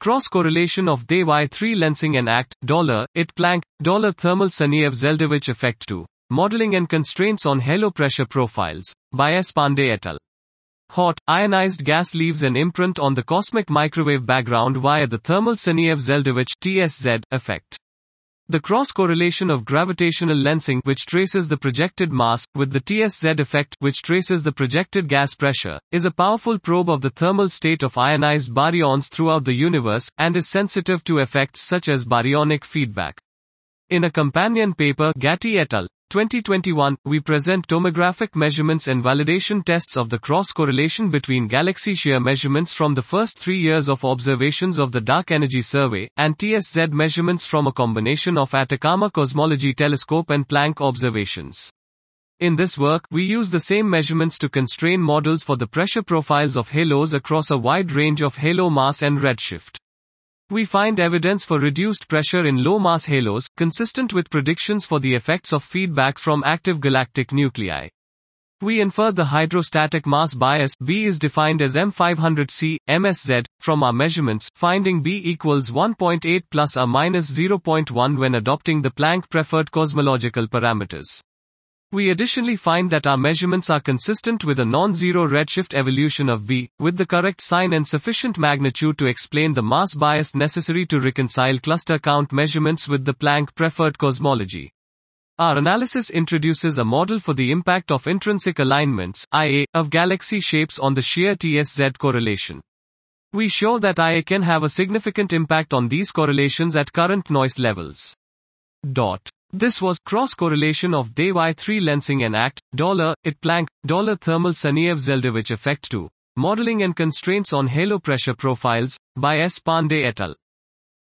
Cross-correlation of DES Y3 lensing and ACT, dollar, it Planck, dollar thermal Sunyaev-Zeldovich effect 2. Modeling and constraints on halo pressure profiles. By S. Pandey et al. Hot, ionized gas leaves an imprint on the cosmic microwave background via the thermal Sunyaev-Zeldovich TSZ effect. The cross-correlation of gravitational lensing which traces the projected mass, with the TSZ effect which traces the projected gas pressure, is a powerful probe of the thermal state of ionized baryons throughout the universe, and is sensitive to effects such as baryonic feedback. In a companion paper Gatti et al. 2021, we present tomographic measurements and validation tests of the cross-correlation between galaxy shear measurements from the first three years of observations of the Dark Energy Survey, and TSZ measurements from a combination of Atacama Cosmology Telescope and Planck observations. In this work, we use the same measurements to constrain models for the pressure profiles of halos across a wide range of halo mass and redshift. We find evidence for reduced pressure in low mass halos, consistent with predictions for the effects of feedback from active galactic nuclei. We infer the hydrostatic mass bias B is defined as M500C, MSZ, from our measurements, finding B equals 1.8 plus or minus 0.1 when adopting the Planck preferred cosmological parameters. We additionally find that our measurements are consistent with a non-zero redshift evolution of B, with the correct sign and sufficient magnitude to explain the mass bias necessary to reconcile cluster count measurements with the Planck preferred cosmology. Our analysis introduces a model for the impact of intrinsic alignments, IA, of galaxy shapes on the shear TSZ correlation. We show that IA can have a significant impact on these correlations at current noise levels. Dot. This was cross-correlation of DES Y3 lensing and ACT, dollar, it Planck, dollar thermal Sunyaev-Zeldovich effect 2. Modeling and constraints on halo pressure profiles, by S. Pandey et al.